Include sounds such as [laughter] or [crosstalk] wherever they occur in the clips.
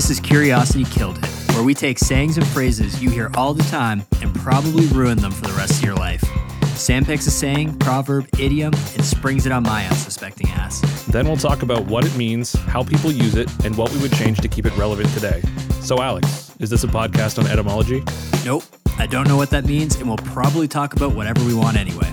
This is Curiosity Killed It, where we take sayings and phrases you hear all the time and probably ruin them for the rest of your life. Sam picks a saying, proverb, idiom, and springs it on my unsuspecting ass. Then we'll talk about what it means, how people use it, and what we would change to keep it relevant today. So, Alex, is this a podcast on etymology? Nope, I don't know what that means, and we'll probably talk about whatever we want anyway.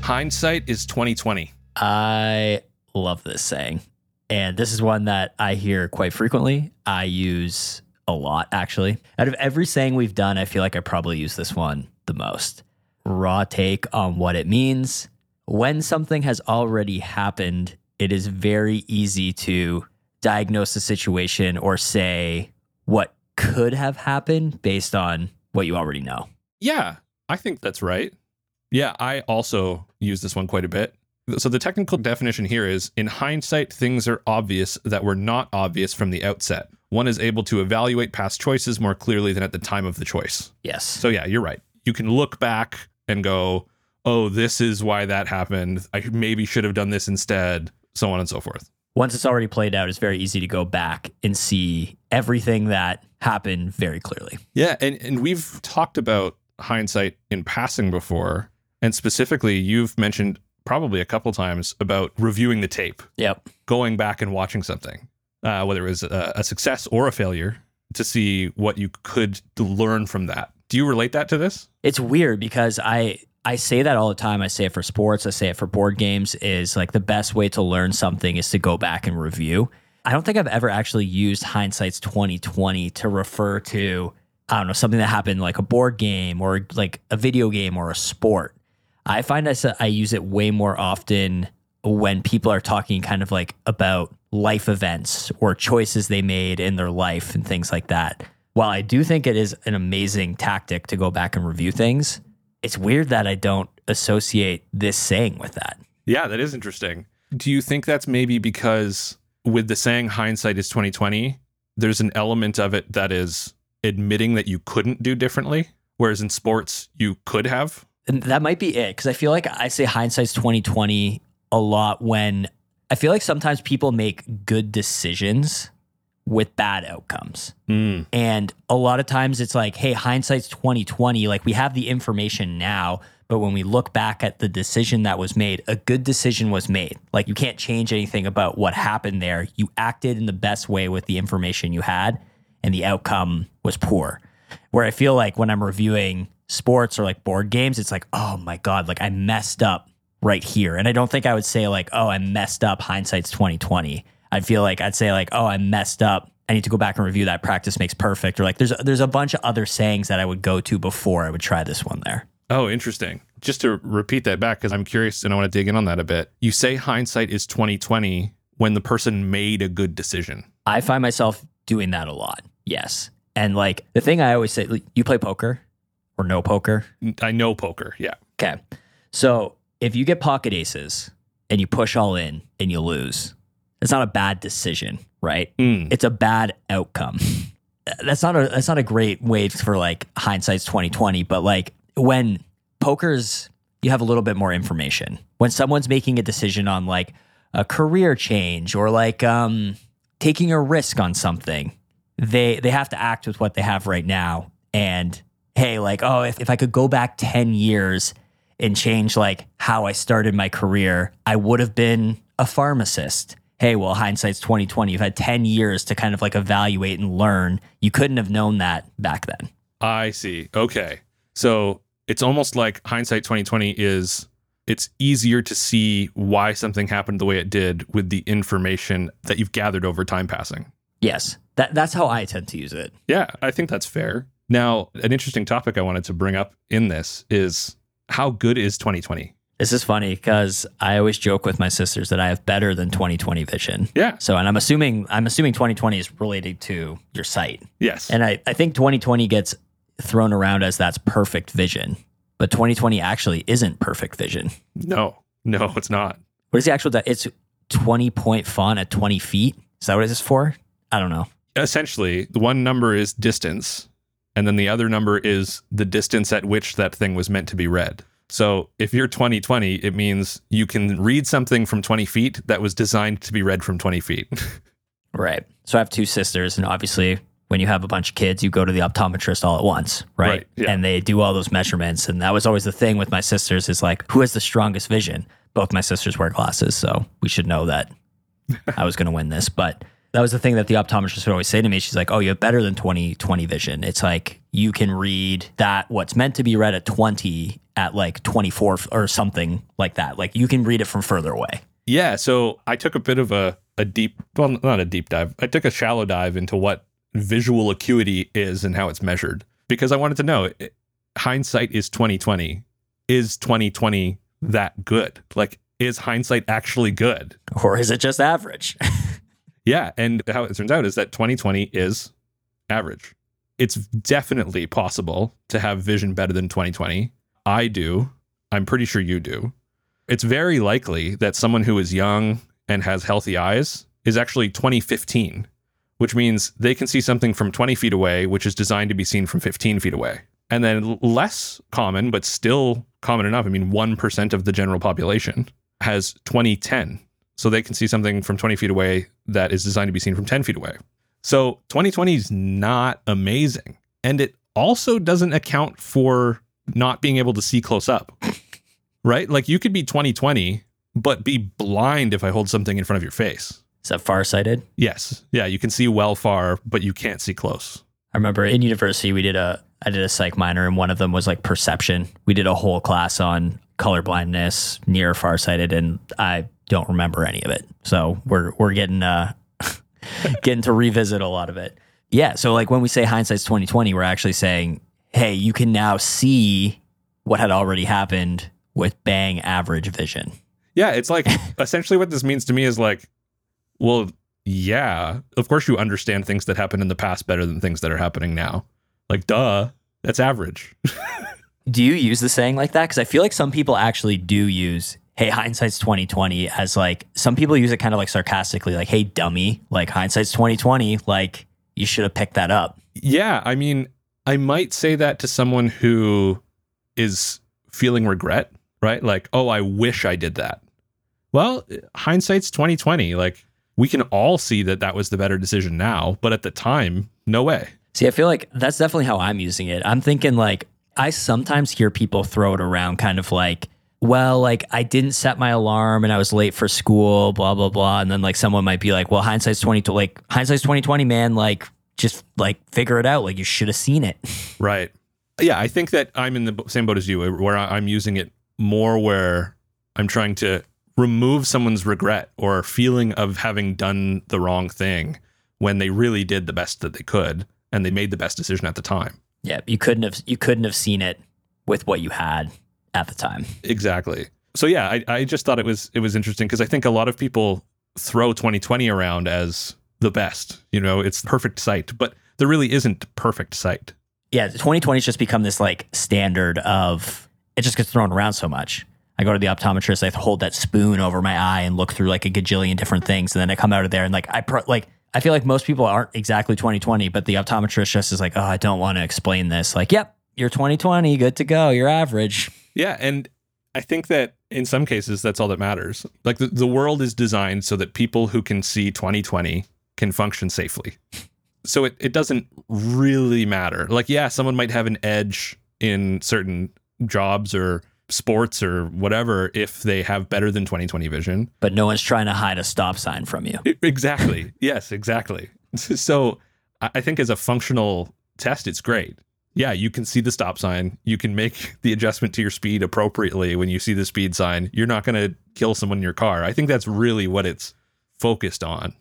Hindsight is 2020. I love this saying. And this is one that I hear quite frequently. I use a lot, actually. Out of every saying we've done, I feel like I probably use this one the most. Raw take on what it means. When something has already happened, it is very easy to diagnose the situation or say what could have happened based on what you already know. Yeah, I think that's right. Yeah, I also use this one quite a bit. So the technical definition here is in hindsight, things are obvious that were not obvious from the outset. One is able to evaluate past choices more clearly than at the time of the choice. Yes. So yeah, you're right. You can look back and go, "Oh, this is why that happened. I maybe should have done this instead." So on and so forth. Once it's already played out, it's very easy to go back and see everything that happened very clearly. Yeah, and and we've talked about hindsight in passing before, and specifically, you've mentioned probably a couple times about reviewing the tape, Yep. going back and watching something, uh, whether it was a, a success or a failure, to see what you could learn from that. Do you relate that to this? It's weird because I I say that all the time. I say it for sports, I say it for board games is like the best way to learn something is to go back and review. I don't think I've ever actually used hindsight's 2020 to refer to I don't know, something that happened like a board game or like a video game or a sport. I find I use it way more often when people are talking kind of like about life events or choices they made in their life and things like that. While I do think it is an amazing tactic to go back and review things, it's weird that I don't associate this saying with that. Yeah, that is interesting. Do you think that's maybe because with the saying hindsight is 2020, there's an element of it that is admitting that you couldn't do differently, whereas in sports you could have? That might be it because I feel like I say hindsight's 2020 a lot when I feel like sometimes people make good decisions with bad outcomes. Mm. And a lot of times it's like, hey, hindsight's 2020. Like we have the information now, but when we look back at the decision that was made, a good decision was made. Like you can't change anything about what happened there. You acted in the best way with the information you had, and the outcome was poor. Where I feel like when I'm reviewing sports or like board games, it's like, oh my God, like I messed up right here. And I don't think I would say like, oh, I messed up hindsight's 2020. I'd feel like I'd say like, oh, I messed up. I need to go back and review that. Practice makes perfect. Or like, there's there's a bunch of other sayings that I would go to before I would try this one there. Oh, interesting. Just to repeat that back because I'm curious and I want to dig in on that a bit. You say hindsight is 2020 when the person made a good decision. I find myself doing that a lot. Yes. And like the thing I always say, like, you play poker or no poker. I know poker. Yeah. Okay. So if you get pocket aces and you push all in and you lose, it's not a bad decision, right? Mm. It's a bad outcome. [laughs] That's not a that's not a great way for like hindsight's 2020, but like when poker's you have a little bit more information. When someone's making a decision on like a career change or like um taking a risk on something, they they have to act with what they have right now. And hey, like, oh, if, if I could go back 10 years and change like how I started my career, I would have been a pharmacist. Hey, well, hindsight's 2020. You've had 10 years to kind of like evaluate and learn. You couldn't have known that back then. I see. Okay. So it's almost like hindsight 2020 is it's easier to see why something happened the way it did with the information that you've gathered over time passing. Yes. That that's how I tend to use it. Yeah, I think that's fair. Now, an interesting topic I wanted to bring up in this is how good is 2020? This is funny because I always joke with my sisters that I have better than 2020 vision. Yeah. So, and I'm assuming I'm assuming 2020 is related to your sight. Yes. And I, I think 2020 gets thrown around as that's perfect vision, but 2020 actually isn't perfect vision. no, no, it's not. What is the actual? It's 20 point font at 20 feet. Is that what it is for? I don't know. Essentially, the one number is distance, and then the other number is the distance at which that thing was meant to be read. So if you're 2020, it means you can read something from 20 feet that was designed to be read from 20 feet. [laughs] Right. So I have two sisters, and obviously, when you have a bunch of kids, you go to the optometrist all at once, right? Right, yeah. And they do all those measurements. And that was always the thing with my sisters is like, who has the strongest vision? Both my sisters wear glasses, so we should know that [laughs] I was going to win this. But that was the thing that the optometrist would always say to me. She's like, "Oh, you have better than 20 20 vision. It's like you can read that what's meant to be read at 20 at like 24 or something like that. Like you can read it from further away." Yeah, so I took a bit of a, a deep, well, not a deep dive. I took a shallow dive into what visual acuity is and how it's measured because I wanted to know. Eh, hindsight is twenty twenty. Is twenty twenty that good? Like, is hindsight actually good? Or is it just average? [laughs] Yeah, and how it turns out is that twenty twenty is average. It's definitely possible to have vision better than twenty twenty. I do. I'm pretty sure you do. It's very likely that someone who is young and has healthy eyes is actually 2015, which means they can see something from 20 feet away, which is designed to be seen from 15 feet away. And then less common, but still common enough. I mean, 1% of the general population has 2010. So they can see something from 20 feet away that is designed to be seen from 10 feet away. So 2020 is not amazing. And it also doesn't account for not being able to see close up [laughs] right? Like you could be 2020, but be blind if I hold something in front of your face. Is that farsighted? Yes. Yeah, you can see well far, but you can't see close. I remember in university we did a I did a psych minor and one of them was like perception. We did a whole class on color blindness, near farsighted, and I don't remember any of it. So we're we're getting uh [laughs] getting to revisit a lot of it. Yeah. So like when we say hindsight's twenty twenty, we're actually saying, hey, you can now see what had already happened with bang average vision. Yeah, it's like [laughs] essentially what this means to me is like, well, yeah, of course you understand things that happened in the past better than things that are happening now. Like, duh, that's average. [laughs] Do you use the saying like that? Because I feel like some people actually do use "Hey, hindsight's twenty twenty as like some people use it kind of like sarcastically, like "Hey, dummy," like hindsight's twenty twenty, like you should have picked that up. yeah, I mean, I might say that to someone who is feeling regret, right? Like, oh, I wish I did that. Well, hindsight's 2020. Like, we can all see that that was the better decision now, but at the time, no way. See, I feel like that's definitely how I'm using it. I'm thinking like I sometimes hear people throw it around kind of like, well, like I didn't set my alarm and I was late for school, blah blah blah, and then like someone might be like, well, hindsight's twenty like hindsight's twenty twenty, man, like just like figure it out, like you should have seen it. [laughs] Right. Yeah, I think that I'm in the same boat as you, where I'm using it more where I'm trying to remove someone's regret or feeling of having done the wrong thing when they really did the best that they could and they made the best decision at the time. Yeah, you couldn't have you couldn't have seen it with what you had at the time. Exactly. So yeah, I, I just thought it was it was interesting because I think a lot of people throw 2020 around as the best. You know, it's perfect sight, but there really isn't perfect sight. Yeah, 2020 has just become this like standard of it just gets thrown around so much. I go to the optometrist, I hold that spoon over my eye and look through like a gajillion different things, and then I come out of there and like I pro- like I feel like most people aren't exactly 2020, but the optometrist just is like, oh, I don't want to explain this. Like, yep, you're 2020, good to go, you're average. Yeah, and I think that in some cases that's all that matters. Like the, the world is designed so that people who can see 2020 can function safely. So it, it doesn't really matter. Like, yeah, someone might have an edge in certain jobs or sports or whatever if they have better than 2020 vision. But no one's trying to hide a stop sign from you. I- Exactly. yes, exactly. [laughs] So I think as a functional test, it's great. Yeah, you can see the stop sign. You can make [laughs] the adjustment to your speed appropriately when you see the speed sign. You're not going to kill someone in your car. I think that's really what it's focused on.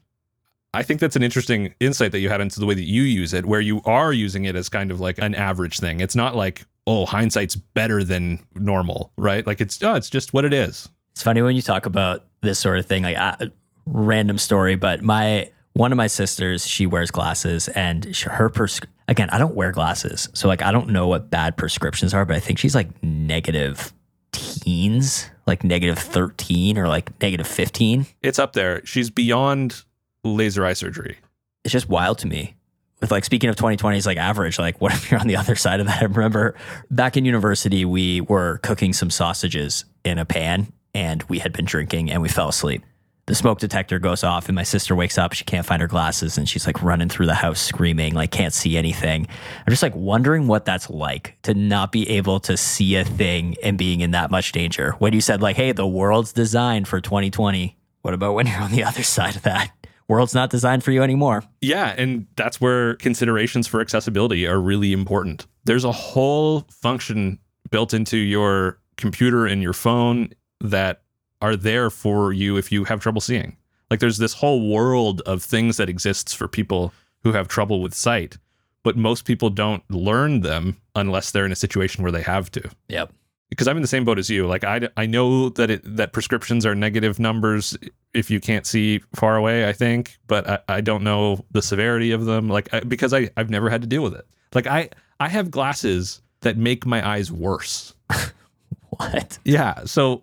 I think that's an interesting insight that you had into the way that you use it, where you are using it as kind of like an average thing. It's not like, oh, hindsight's better than normal, right? Like it's, oh, it's just what it is. It's funny when you talk about this sort of thing, like uh, random story, but my one of my sisters, she wears glasses, and her pers- again, I don't wear glasses, so like I don't know what bad prescriptions are, but I think she's like negative teens, like negative thirteen or like negative fifteen. It's up there. She's beyond laser eye surgery. It's just wild to me. With like speaking of 2020 is like average, like [laughs] what if you're on the other side of that? I remember back in university, we were cooking some sausages in a pan and we had been drinking and we fell asleep. The smoke detector goes off and my sister wakes up. She can't find her glasses and she's like running through the house screaming like can't see anything. I'm just like wondering what that's like to not be able to see a thing and being in that much danger. When you said like hey the world's designed for 2020 what about when you're on the [laughs] other side of that? World's not designed for you anymore. Yeah, and that's where considerations for accessibility are really important. There's a whole function built into your computer and your phone that are there for you if you have trouble seeing. Like there's this whole world of things that exists for people who have trouble with sight, but most people don't learn them unless they're in a situation where they have to yep because I'm in the same boat as you. Like I, I know that it that prescriptions are negative numbers if you can't see far away. I think, but I, I don't know the severity of them. Like I, because I I've never had to deal with it. Like I I have glasses that make my eyes worse. [laughs] what Yeah. So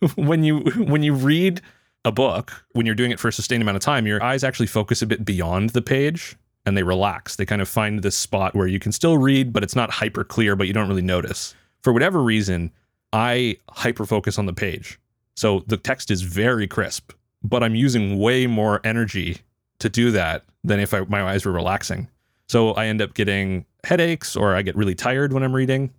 [laughs] when you when you read a book, when you're doing it for a sustained amount of time, your eyes actually focus a bit beyond the page and they relax. They kind of find this spot where you can still read, but it's not hyper clear, but you don't really notice. For whatever reason, I hyper focus on the page. So the text is very crisp, but I'm using way more energy to do that than if I, my eyes were relaxing. So I end up getting headaches or I get really tired when I'm reading.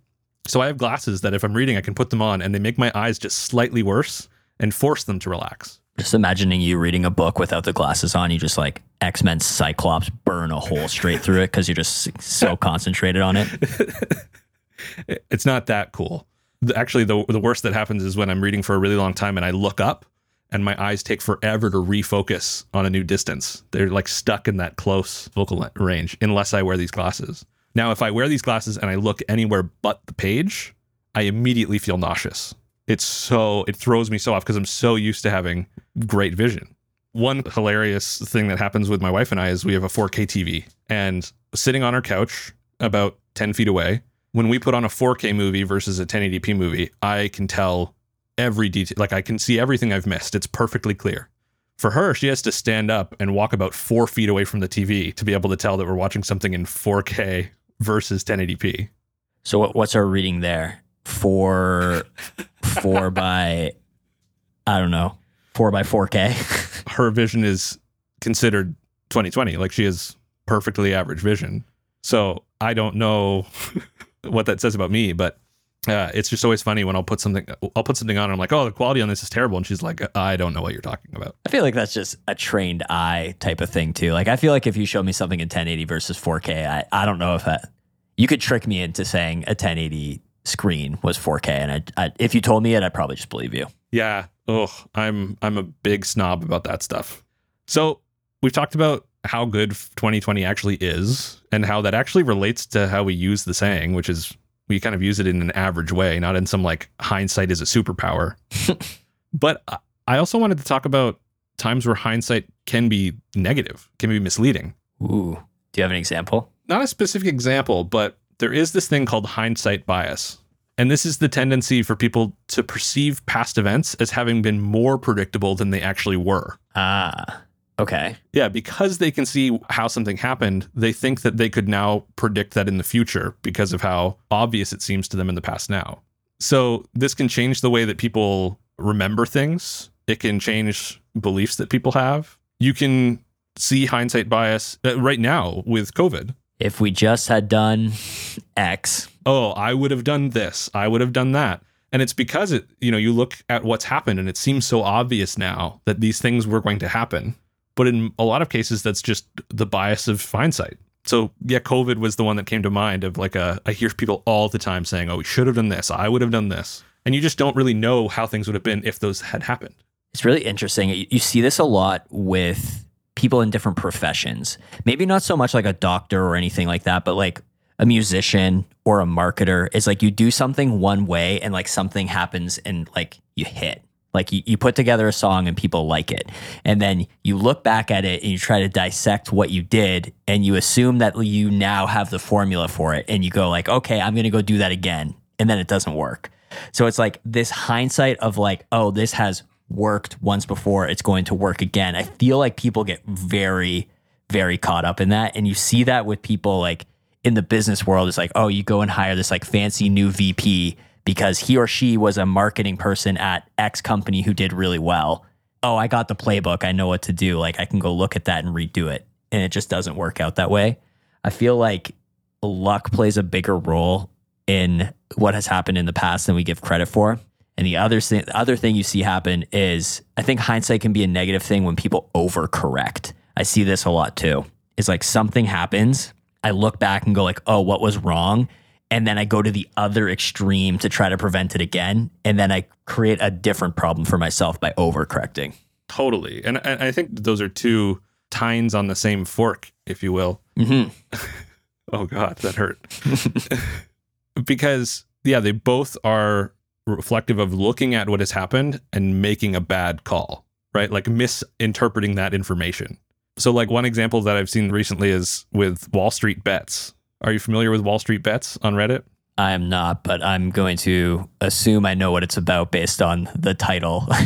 So I have glasses that if I'm reading, I can put them on and they make my eyes just slightly worse and force them to relax. just imagining you reading a book without the glasses on you just like x-men cyclops burn a hole straight through it because you're just so [laughs] concentrated on it [laughs] It's not that cool. Actually, the, the worst that happens is when I'm reading for a really long time and I look up and my eyes take forever to refocus on a new distance. They're like stuck in that close focal range unless I wear these glasses. Now, if I wear these glasses and I look anywhere but the page, I immediately feel nauseous. It's so, it throws me so off because I'm so used to having great vision. One hilarious thing that happens with my wife and I is we have a 4K TV and sitting on our couch about 10 feet away, when we put on a 4K movie versus a 1080p movie, I can tell every detail. Like I can see everything I've missed. It's perfectly clear. For her, she has to stand up and walk about four feet away from the TV to be able to tell that we're watching something in 4K versus 1080p. so what, what's our reading there four [laughs] four by i don't know four by 4k Her vision is considered 2020. Like she has perfectly average vision. So I don't know [laughs] what that says about me, but uh, it's just always funny when I'll put something I'll put something on and I'm like, oh, the quality on this is terrible, and she's like, I don't know what you're talking about. I feel like that's just a trained eye type of thing too. Like I feel like if you show me something in 1080 versus 4K, I, I don't know if that you could trick me into saying a 1080 screen was 4K, and I, I if you told me it, I'd probably just believe you. Yeah. Oh, I'm I'm a big snob about that stuff. So we've talked about how good 2020 actually is and how that actually relates to how we use the saying, which is we kind of use it in an average way, not in some like hindsight is a superpower. [laughs] but I- also wanted to talk about times where hindsight can be negative, can be misleading. Ooh, do you have an example? Not a specific example, but there is this thing called hindsight bias. And this is the tendency for people to perceive past events as having been more predictable than they actually were. Ah, okay. Yeah, because they can see how something happened, they think that they could now predict that in the future because of how obvious it seems to them in the past now. So, this can change the way that people remember things. It can change beliefs that people have. You can see hindsight bias uh, right now with COVID. If we just had done X, oh, I would have done this, I would have done that. And it's because it, you know, you look at what's happened and it seems so obvious now that these things were going to happen. But in a lot of cases, that's just the bias of hindsight. So yeah, COVID was the one that came to mind of like a, I hear people all the time saying, oh, we should have done this. I would have done this. And you just don't really know how things would have been if those had happened. It's really interesting. You you see this a lot with people in different professions. Maybe not so much like a doctor or anything like that, but like a musician or a marketer is like you do something one way and like something happens and like you hit. Like you, you put together a song and people like it. And then you look back at it and you try to dissect what you did and you assume that you now have the formula for it. And you go like, okay, I'm gonna go do that again. And then it doesn't work. So it's like this hindsight of like, oh, this has worked once before, it's going to work again. I feel like people get very, very caught up in that. And you see that with people like in the business world. It's like, oh, you go and hire this like fancy new VP because he or she was a marketing person at X company who did really well. oh, I got the playbook. I know what to do. Like I can go look at that and redo it. And it just doesn't work out that way. I feel like luck plays a bigger role in what has happened in the past than we give credit for. And the other thing, the other thing you see happen is I think hindsight can be a negative thing when people overcorrect. I see this a lot too. Is like something happens, I look back and go like, "Oh, what was wrong?" And then I go to the other extreme to try to prevent it again, and then I create a different problem for myself by overcorrecting. Totally. And, and I think those are two tines on the same fork, if you will. Mm-hmm. [laughs] Oh God, that hurt. [laughs] because yeah, they both are reflective of looking at what has happened and making a bad call, right? Like misinterpreting that information. So like one example that I've seen recently is with Wall Street bets. Are you familiar with Wall Street bets on Reddit? I am not, but I'm going to assume I know what it's about based on the title. [laughs]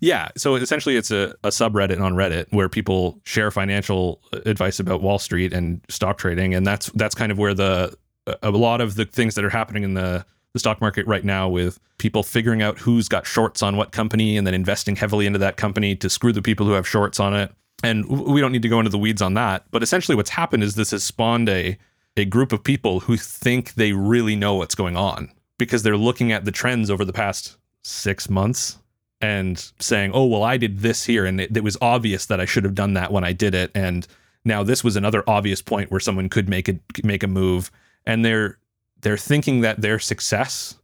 Yeah. So essentially, it's a, a subreddit on Reddit where people share financial advice about Wall Street and stock trading, and that's that's kind of where the a lot of the things that are happening in the the stock market right now with people figuring out who's got shorts on what company and then investing heavily into that company to screw the people who have shorts on it. And we don't need to go into the weeds on that, but essentially what's happened is this has spawned a a group of people who think they really know what's going on because they're looking at the trends over the past 6 months and saying, "Oh, well, I did this here, and it, it, was obvious that I should have done that when I did it." And now this was another obvious point where someone could make a make a move, and they're they're thinking that their success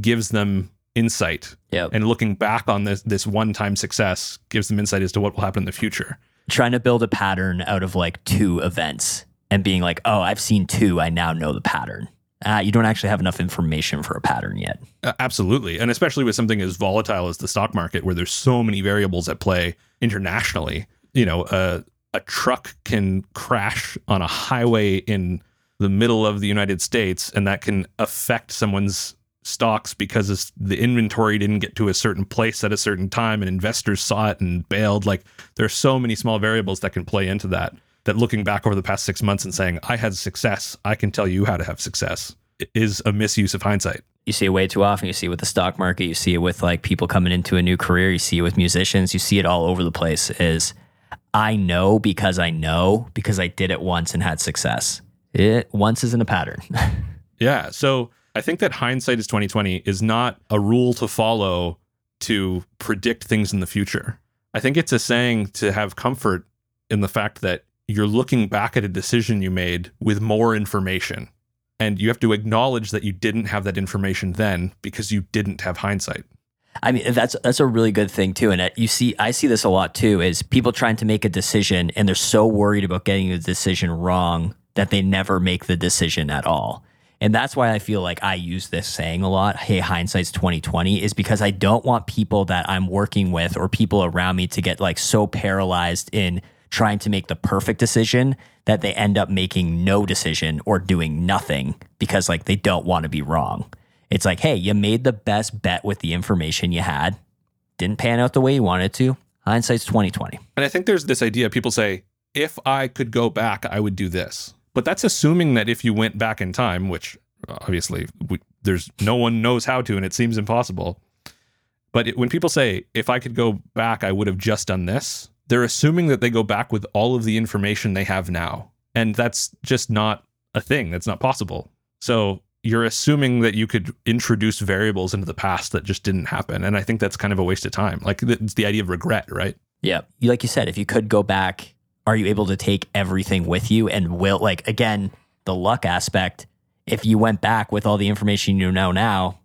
gives them insight, yep. and looking back on this this one time success gives them insight as to what will happen in the future. Trying to build a pattern out of like two events and being like, "Oh, I've seen two, I now know the pattern." uh, you don't actually have enough information for a pattern yet. Uh, absolutely. And especially with something as volatile as the stock market, where there's so many variables at play internationally. You know, uh, a truck can crash on a highway in the middle of the United States, and that can affect someone's stocks because the inventory didn't get to a certain place at a certain time and investors saw it and bailed. Like, there are so many small variables that can play into that that looking back over the past six months and saying, I had success, I can tell you how to have success is a misuse of hindsight. You see it way too often. You see it with the stock market. You see it with like people coming into a new career. You see it with musicians. You see it all over the place. Is I know because I know because I did it once and had success. It once isn't a pattern. [laughs] yeah. So I think that hindsight is 2020 is not a rule to follow to predict things in the future. I think it's a saying to have comfort in the fact that you're looking back at a decision you made with more information. And you have to acknowledge that you didn't have that information then because you didn't have hindsight. I mean, that's that's a really good thing too. And you see, I see this a lot too. Is people trying to make a decision and they're so worried about getting the decision wrong that they never make the decision at all. And that's why I feel like I use this saying a lot. Hey, hindsight's twenty twenty is because I don't want people that I'm working with or people around me to get like so paralyzed in trying to make the perfect decision that they end up making no decision or doing nothing because like they don't want to be wrong. It's like, hey, you made the best bet with the information you had. Didn't pan out the way you wanted to. Hindsight's 2020. And I think there's this idea people say, if I could go back, I would do this. But that's assuming that if you went back in time, which uh, obviously we, there's no one knows how to, and it seems impossible. But it, when people say, if I could go back, I would have just done this, they're assuming that they go back with all of the information they have now. And that's just not a thing. That's not possible. So you're assuming that you could introduce variables into the past that just didn't happen. And I think that's kind of a waste of time. Like it's the idea of regret, right? Yeah. Like you said, if you could go back, are you able to take everything with you? And will, like, again, the luck aspect, if you went back with all the information you know now,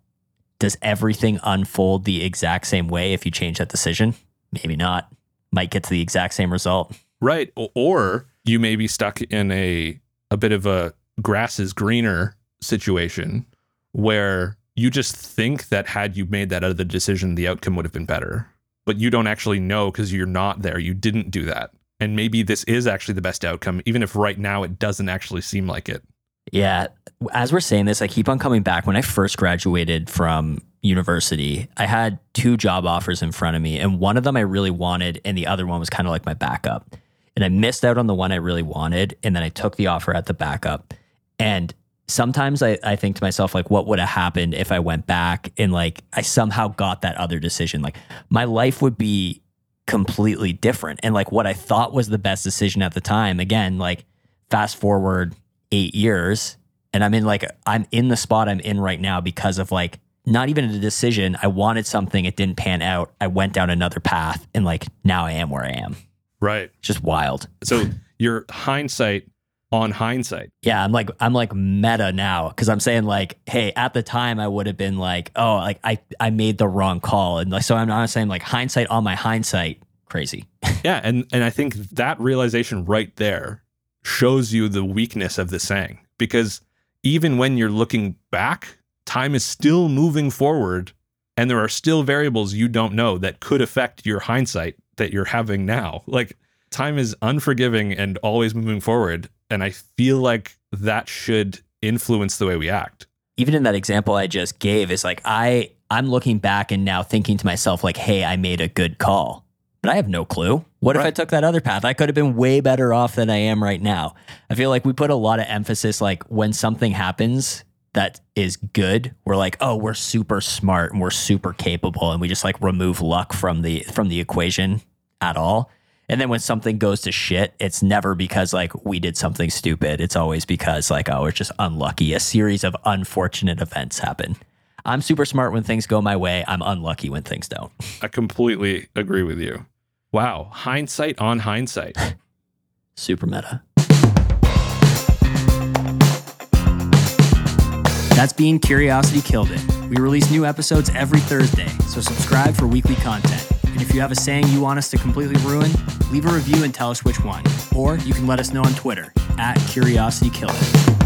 does everything unfold the exact same way if you change that decision? Maybe not might get to the exact same result. Right. Or you may be stuck in a a bit of a grass is greener situation where you just think that had you made that other decision, the outcome would have been better. But you don't actually know because you're not there. You didn't do that. And maybe this is actually the best outcome, even if right now it doesn't actually seem like it. Yeah. As we're saying this, I keep on coming back. When I first graduated from university, I had two job offers in front of me, and one of them I really wanted, and the other one was kind of like my backup. And I missed out on the one I really wanted, and then I took the offer at the backup. And sometimes I, I think to myself, like, what would have happened if I went back and like I somehow got that other decision? Like, my life would be completely different. And like what I thought was the best decision at the time, again, like fast forward eight years, and I'm in like, I'm in the spot I'm in right now because of like, not even a decision. I wanted something, it didn't pan out. I went down another path, and like now I am where I am. Right. It's just wild. So your hindsight on hindsight. Yeah, I'm like I'm like meta now because I'm saying like, hey, at the time I would have been like, oh, like I I made the wrong call, and like so I'm not saying like hindsight on my hindsight, crazy. [laughs] Yeah, and and I think that realization right there shows you the weakness of the saying because even when you're looking back, time is still moving forward and there are still variables you don't know that could affect your hindsight that you're having now. Like time is unforgiving and always moving forward and I feel like that should influence the way we act. Even in that example I just gave, is like I I'm looking back and now thinking to myself like, hey, I made a good call. But I have no clue. What if I took that other path? I could have been way better off than I am right now. I feel like we put a lot of emphasis like when something happens that is good, we're like, oh, we're super smart and we're super capable and we just like remove luck from the from the equation at all. And then when something goes to shit, it's never because like we did something stupid. It's always because like, oh, it's just unlucky. A series of unfortunate events happen. I'm super smart when things go my way. I'm unlucky when things don't. [laughs] I completely agree with you. Wow, hindsight on hindsight. [laughs] Super meta. That's being Curiosity Killed It. We release new episodes every Thursday, so subscribe for weekly content. And if you have a saying you want us to completely ruin, leave a review and tell us which one. Or you can let us know on Twitter at Curiosity Killed It.